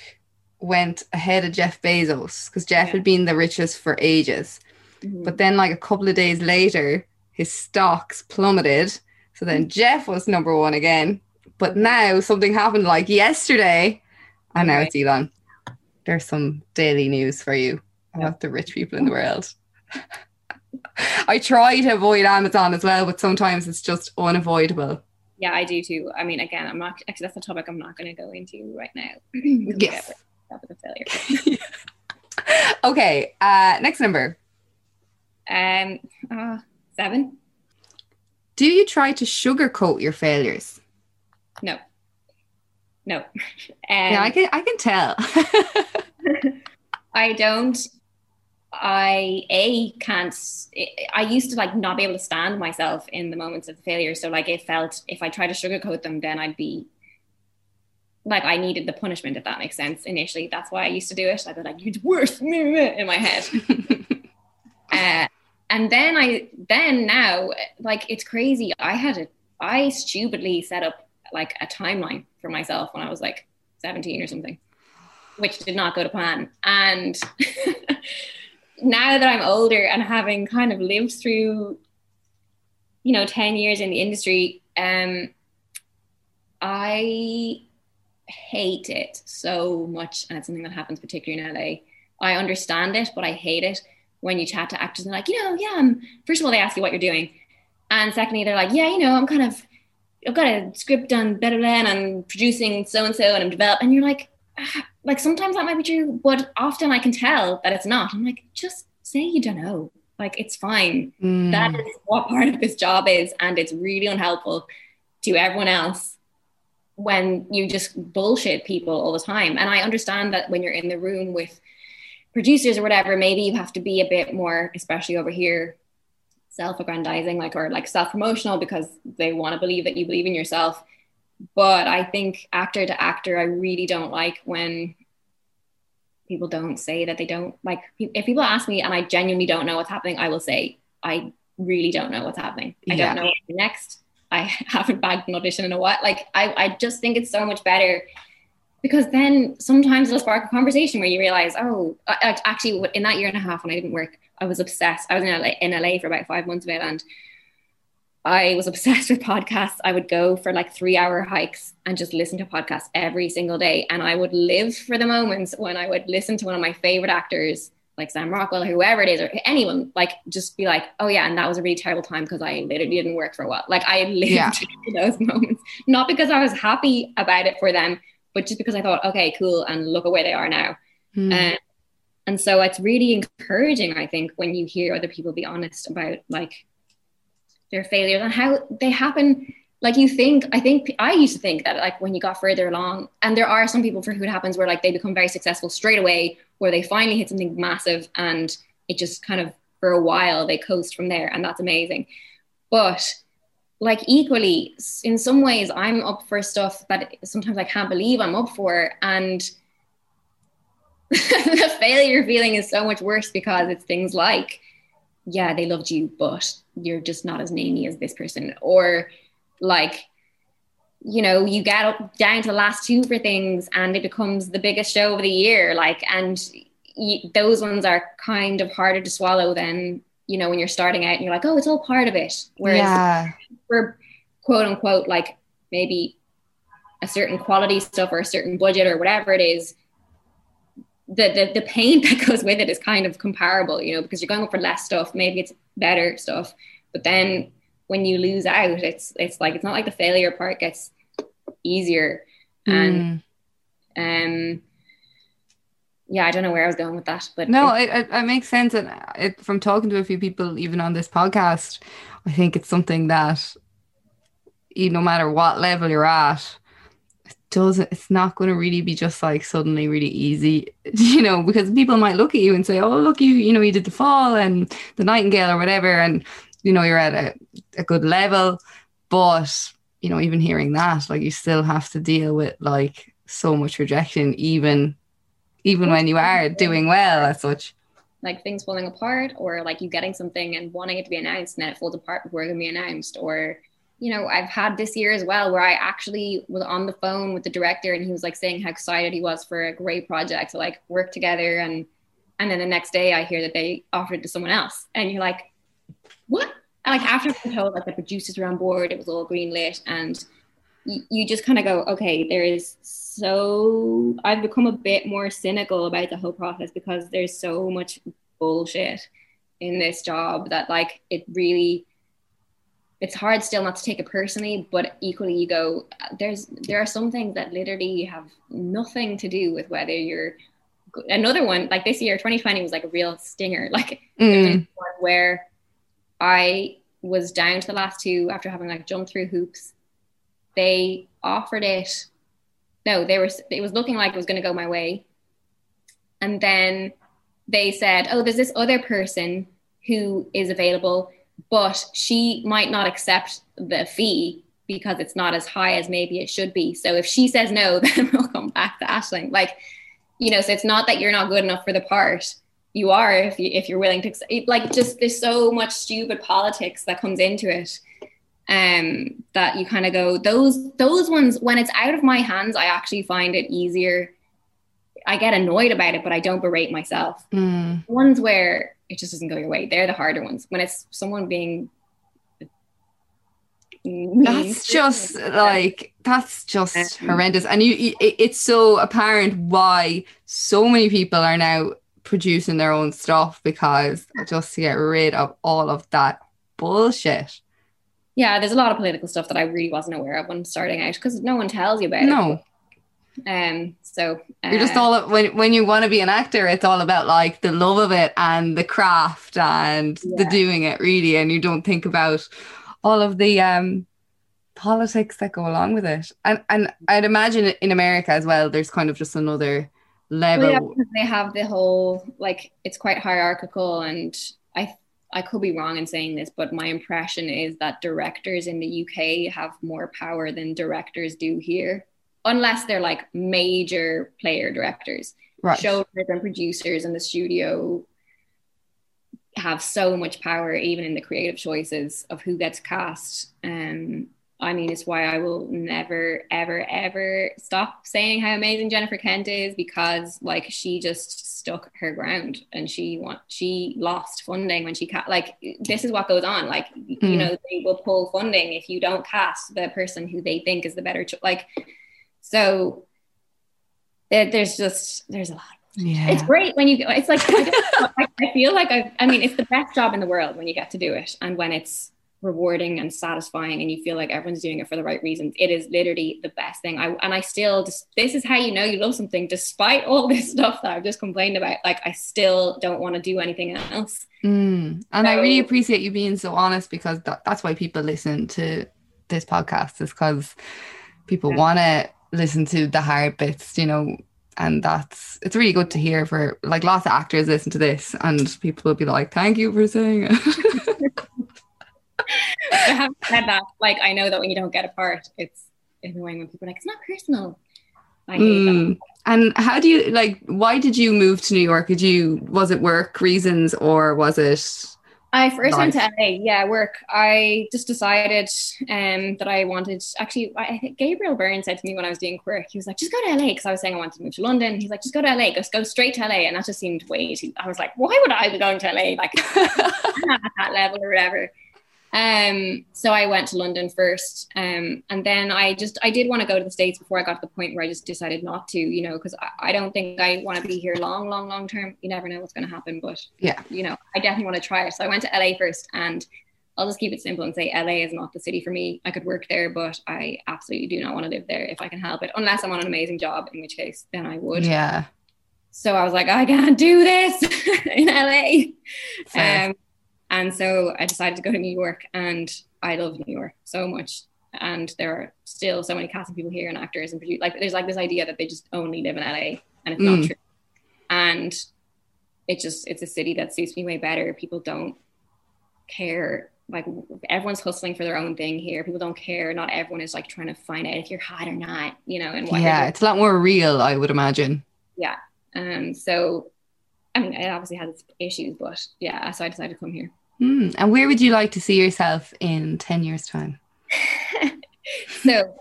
went ahead of Jeff Bezos because Jeff Yeah. had been the richest for ages. Mhm. But then, like a couple of days later, his stocks plummeted. So then Jeff was number one again. But now something happened like yesterday, and now it's Elon. There's some daily news for you about the rich people in the world. [laughs] I try to avoid Amazon as well, but sometimes it's just unavoidable. Yeah, I do too. I mean, again, I'm not actually that's a topic I'm not going to go into right now. [clears throat] Yes. get topic of failure. [laughs] Okay, uh, next number. Um, uh, seven? Do you try to sugarcoat your failures? No, no. Um, [laughs] yeah, I can. I can tell. [laughs] I don't. I a can't. I used to like not be able to stand myself in the moments of failure. So like it felt if I tried to sugarcoat them, then I'd be like I needed the punishment. If that makes sense. Initially, that's why I used to do it. I'd be like, "It's worse," [laughs] in my head. [laughs] Uh, and then I then now like it's crazy. I had a I stupidly set up like a timeline for myself when I was like 17 or something, which did not go to plan. And [laughs] now that I'm older and having kind of lived through, you know, 10 years in the industry, um, I hate it so much. And it's something that happens particularly in LA. I understand it, but I hate it when you chat to actors and like, you know, yeah, I'm, first of all, they ask you what you're doing. And secondly, they're like, yeah, you know, I'm kind of, I've got a script done, blah, and I'm producing so and so, and I'm developing. And you're like, ah, like sometimes that might be true, but often I can tell that it's not. I'm like, just say you don't know. Like it's fine. Mm. That is what part of this job is, and it's really unhelpful to everyone else when you just bullshit people all the time. And I understand that when you're in the room with producers or whatever, maybe you have to be a bit more, especially over here, self-aggrandizing, like or like self-promotional because they want to believe that you believe in yourself. But I think actor to actor, I really don't like when people don't say that they don't like if people ask me and I genuinely don't know what's happening, I will say I really don't know what's happening. I yeah. don't know what's next. I [laughs] haven't bagged an audition in a while. Like I, I just think it's so much better because then sometimes it'll spark a conversation where you realize, oh, actually, in that year and a half when I didn't work, I was obsessed. I was in LA, in LA for about five months of it, and I was [laughs] obsessed with podcasts. I would go for like three hour hikes and just listen to podcasts every single day. And I would live for the moments when I would listen to one of my favorite actors like Sam Rockwell, whoever it is, or anyone, like just be like, oh yeah, and that was a really terrible time because I literally didn't work for a while. Like I [laughs] lived yeah. those moments, not because I was happy about it for them, but just because I thought, okay, cool, and look at where they are now. Mm. and so it's really encouraging, I think, when you hear other people be honest about like their failures and how they happen like you think i think i used to think that like when you got further along and there are some people for who it happens where like they become very successful straight away where they finally hit something massive and it just kind of for a while they coast from there and that's amazing. But like equally in some ways i'm up for stuff that sometimes i can't believe i'm up for and [laughs] the failure feeling is so much worse because it's things like yeah they loved you but you're just not as namey as this person or like you know you get up down to the last two for things and it becomes the biggest show of the year like and you, those ones are kind of harder to swallow than you know when you're starting out and you're like oh it's all part of it whereas yeah. for quote unquote like maybe a certain quality stuff or a certain budget or whatever it is the, the the pain [laughs] that goes with it is kind of comparable you know because you're going for less stuff maybe it's better stuff but then when you lose out, it's it's like it's not like the failure part gets easier. And mm. um yeah, I don't know where I was going with that, but no, it, it, it makes sense. And it, from talking to a few people, even on this podcast, I think it's something that, you, no matter what level you're at, doesn't. It's not going to really be just like suddenly really easy, [laughs] you know, because people might look at you and say, "Oh, look, you, you know, you did the fall and the Nightingale or whatever," and you know you're at a, a good level but you know even hearing that like you still have to deal with like so much rejection even even when you are doing well as such like things falling apart or like you getting something and wanting it to be announced and then it falls apart before it can be announced or you know i've had this year as well where i actually was on the phone with the director and he was like saying how excited he was for a great project to like work together and and then the next day i hear that they offered to someone else and you're like what? And like after being told like the producers were on board, it was all green lit, and you just kind of go, okay, there is so I've become a bit more cynical about the whole process because there's so much bullshit in this job that like it really it's hard still not to take it personally but equally you go there's there are some things that literally have nothing to do with whether you're another one like this year 2020 was like a real stinger [laughs] like mm. where I was down to the last two after having like jumped through hoops. They offered it. No, they were. It was looking like it was going to go my way, and then they said, "Oh, there's this other person who is available, but she might not accept the fee because it's not as high as maybe it should be. So if she says no, [laughs] then we'll come back to Aisling. Like, you know, so it's not that you're not good enough for the part you are if you if you're willing to like just there's so much stupid politics that comes into it um that you kind of go those those ones when it's out of my hands i actually find it easier i get annoyed about it but i don't berate myself mm. ones where it just doesn't go your way they're the harder ones when it's someone being that's just like that's just um, horrendous and you it's so apparent why so many people are now producing their own stuff because just to get rid of all of that bullshit. Yeah, there's a lot of political stuff that I really wasn't aware of when starting out because no one tells you about no. it. Um, so uh, you're just all when when you want to be an actor, it's all about like the love of it and the craft and yeah. the doing it really, and you don't think about all of the um politics that go along with it. And and I'd imagine in America as well, there's kind of just another level. Well, yeah, they have the whole like it's quite hierarchical, and I I could be wrong in saying this, but my impression is that directors in the UK have more power than directors do here, unless they're like major player directors. Right. Showrunners and producers in the studio have so much power, even in the creative choices of who gets cast. Um, I mean, it's why I will never, ever, ever stop saying how amazing Jennifer Kent is because, like, she just stuck her ground and she want she lost funding when she ca- like this is what goes on. Like, mm. you know, they will pull funding if you don't cast the person who they think is the better. Cho- like, so there's just there's a lot yeah. It's great when you it's like I, I feel like I I mean it's the best job in the world when you get to do it and when it's rewarding and satisfying and you feel like everyone's doing it for the right reasons it is literally the best thing i and i still just this is how you know you love something despite all this stuff that i've just complained about like i still don't want to do anything else mm. and so, i really appreciate you being so honest because that, that's why people listen to this podcast is because people yeah. want to listen to the hard bits you know and that's it's really good to hear for like lots of actors listen to this and people will be like thank you for saying it. [laughs] I have said that like I know that when you don't get a part it's annoying when people are like it's not personal. Mm. and how do you like why did you move to New York? Did you was it work reasons or was it I first went to LA, yeah, work. I just decided um, that I wanted. Actually, I think Gabriel Byrne said to me when I was doing work, he was like, "Just go to LA," because I was saying I wanted to move to London. He's like, "Just go to LA, just go straight to LA," and that just seemed way too. I was like, "Why would I be going to LA? Like, [laughs] at that level or whatever." Um, so I went to London first, um, and then I just I did want to go to the states before I got to the point where I just decided not to, you know, because I, I, don't think I want to be here long, long, long term. You never know what's going to happen, but yeah, you know, I definitely want to try it. So I went to LA first, and I'll just keep it simple and say LA is not the city for me. I could work there, but I absolutely do not want to live there if I can help it, unless I'm on an amazing job, in which case then I would. Yeah. So I was like, I can't do this [laughs] in LA. Fair. Um, and so I decided to go to New York and I love New York so much. And there are still so many casting people here and actors and produce like there's like this idea that they just only live in LA and it's mm. not true. And it just it's a city that suits me way better. People don't care like everyone's hustling for their own thing here. People don't care. Not everyone is like trying to find out if you're hot or not, you know, and what Yeah, it's a lot more real, I would imagine. Yeah. Um so I mean it obviously has its issues, but yeah, so I decided to come here. Mm, and where would you like to see yourself in 10 years' time? [laughs] so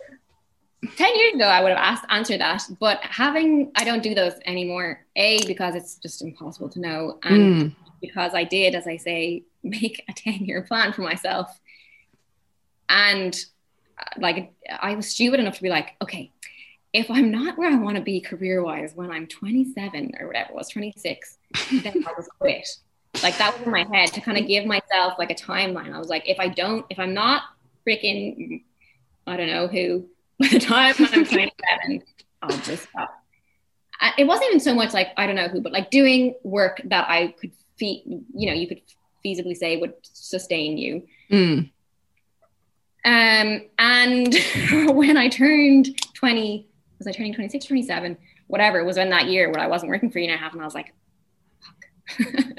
10 years ago i would have asked answered that but having i don't do those anymore a because it's just impossible to know and mm. because i did as i say [laughs] make a 10 year plan for myself and uh, like i was stupid enough to be like okay if i'm not where i want to be career wise when i'm 27 or whatever it was 26 then i'll just quit like that was in my head to kind of give myself like a timeline. I was like, if I don't, if I'm not freaking, I don't know who, by the time I'm [laughs] 27, I'll just stop. It wasn't even so much like I don't know who, but like doing work that I could feed, you know, you could feasibly say would sustain you. Mm. Um, and [laughs] when I turned 20, was I turning 26, 27, whatever, it was in that year where I wasn't working for a year and a half, and I was like, fuck. [laughs]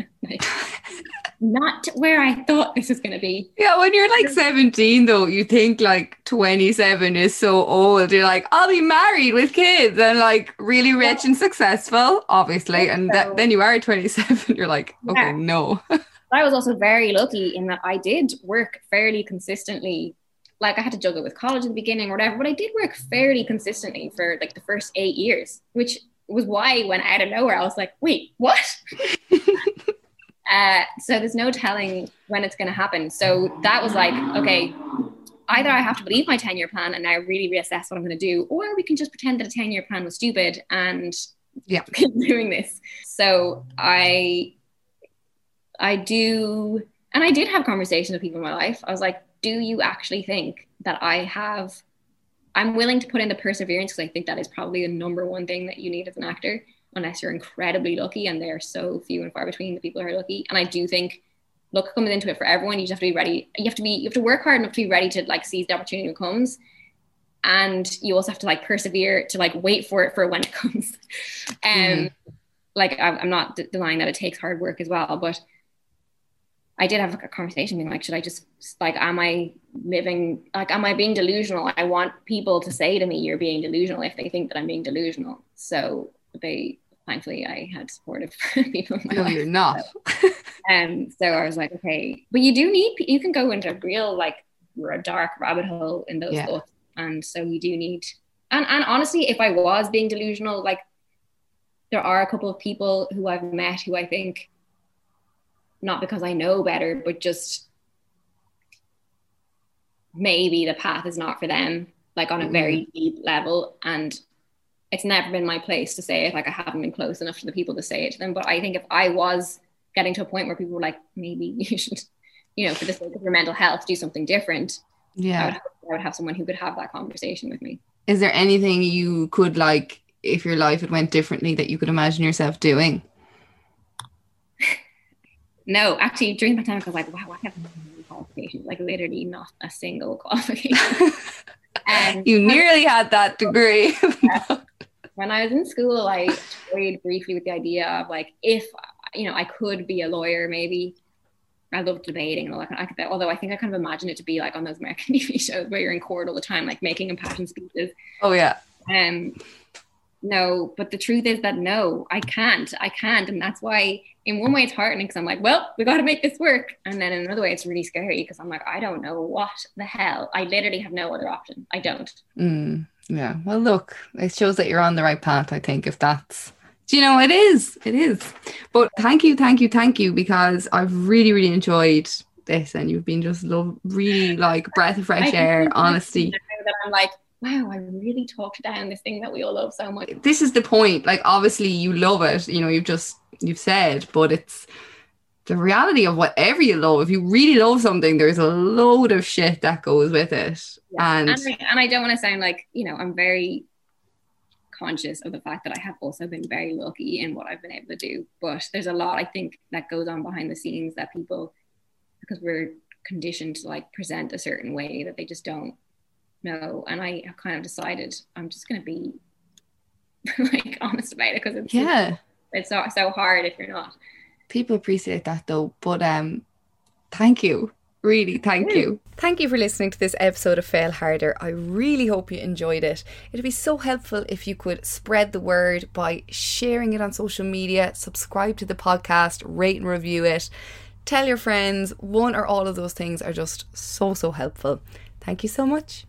not where I thought this was going to be. Yeah, when you're like 17, though, you think like 27 is so old. You're like, I'll be married with kids and like really rich and successful, obviously. And that, then you are 27. [laughs] You're like, okay, yeah. no. [laughs] I was also very lucky in that I did work fairly consistently. Like I had to juggle with college at the beginning or whatever, but I did work fairly consistently for like the first eight years, which was why when out of nowhere I was like, wait, what? [laughs] Uh, so there's no telling when it's going to happen. So that was like, okay, either I have to believe my 10 year plan and I really reassess what I'm going to do, or we can just pretend that a 10 year plan was stupid and yeah, [laughs] keep doing this. So I, I do, and I did have conversations with people in my life. I was like, do you actually think that I have, I'm willing to put in the perseverance because I think that is probably the number one thing that you need as an actor unless you're incredibly lucky and they're so few and far between the people who are lucky and i do think look comes into it for everyone you just have to be ready you have to be you have to work hard enough to be ready to like seize the opportunity when it comes and you also have to like persevere to like wait for it for when [laughs] it comes. Um, mm. like I'm not denying that it takes hard work as well, but I did have a conversation being like, should I just like, am I living like, am I being delusional? I want people to say to me, you're being delusional if they think that I'm being delusional. So they, thankfully, I had supportive [laughs] people. In my no, life, you're not. So, um, so I was like, okay, but you do need, you can go into a real like a dark rabbit hole in those yeah. thoughts, and so you do need. And and honestly, if I was being delusional, like there are a couple of people who I've met who I think not because I know better, but just maybe the path is not for them, like on a very mm-hmm. deep level. And it's never been my place to say it. Like I haven't been close enough to the people to say it to them. But I think if I was getting to a point where people were like, maybe [laughs] you should, you know, for the sake of your mental health, do something different. Yeah. I would, I would have someone who could have that conversation with me. Is there anything you could like, if your life had went differently, that you could imagine yourself doing? [laughs] no, actually, during the pandemic, I was like, wow, I have no qualifications. Like, literally, not a single [laughs] qualification. and you nearly had that degree. When I was in school, I toyed briefly with the idea of like, if you know, I could be a lawyer, maybe. I love debating and all that kind of, although I think I kind of imagine it to be like on those American [laughs] TV shows where you're in court all the time, like making impassioned speeches. Oh yeah. Um, no, but the truth is that no, I can't. I can't. And that's why, in one way, it's heartening because I'm like, well, we got to make this work. And then in another way, it's really scary because I'm like, I don't know what the hell. I literally have no other option. I don't. Mm, yeah. Well, look, it shows that you're on the right path, I think, if that's. Do you know, it is. It is. But thank you, thank you, thank you, because I've really, really enjoyed this and you've been just love, really like breath of fresh air, honesty. That I'm like, wow, I really talked down this thing that we all love so much. This is the point. Like, obviously, you love it. You know, you've just you've said, but it's the reality of whatever you love. If you really love something, there's a load of shit that goes with it. Yeah. And and I, and I don't want to sound like you know I'm very conscious of the fact that I have also been very lucky in what I've been able to do. But there's a lot I think that goes on behind the scenes that people because we're conditioned to like present a certain way that they just don't know. And I have kind of decided I'm just going to be [laughs] like honest about it because it's yeah, it's so so hard if you're not. People appreciate that though, but um, thank you. Really, thank you. Thank you for listening to this episode of Fail Harder. I really hope you enjoyed it. It'd be so helpful if you could spread the word by sharing it on social media, subscribe to the podcast, rate and review it, tell your friends. One or all of those things are just so, so helpful. Thank you so much.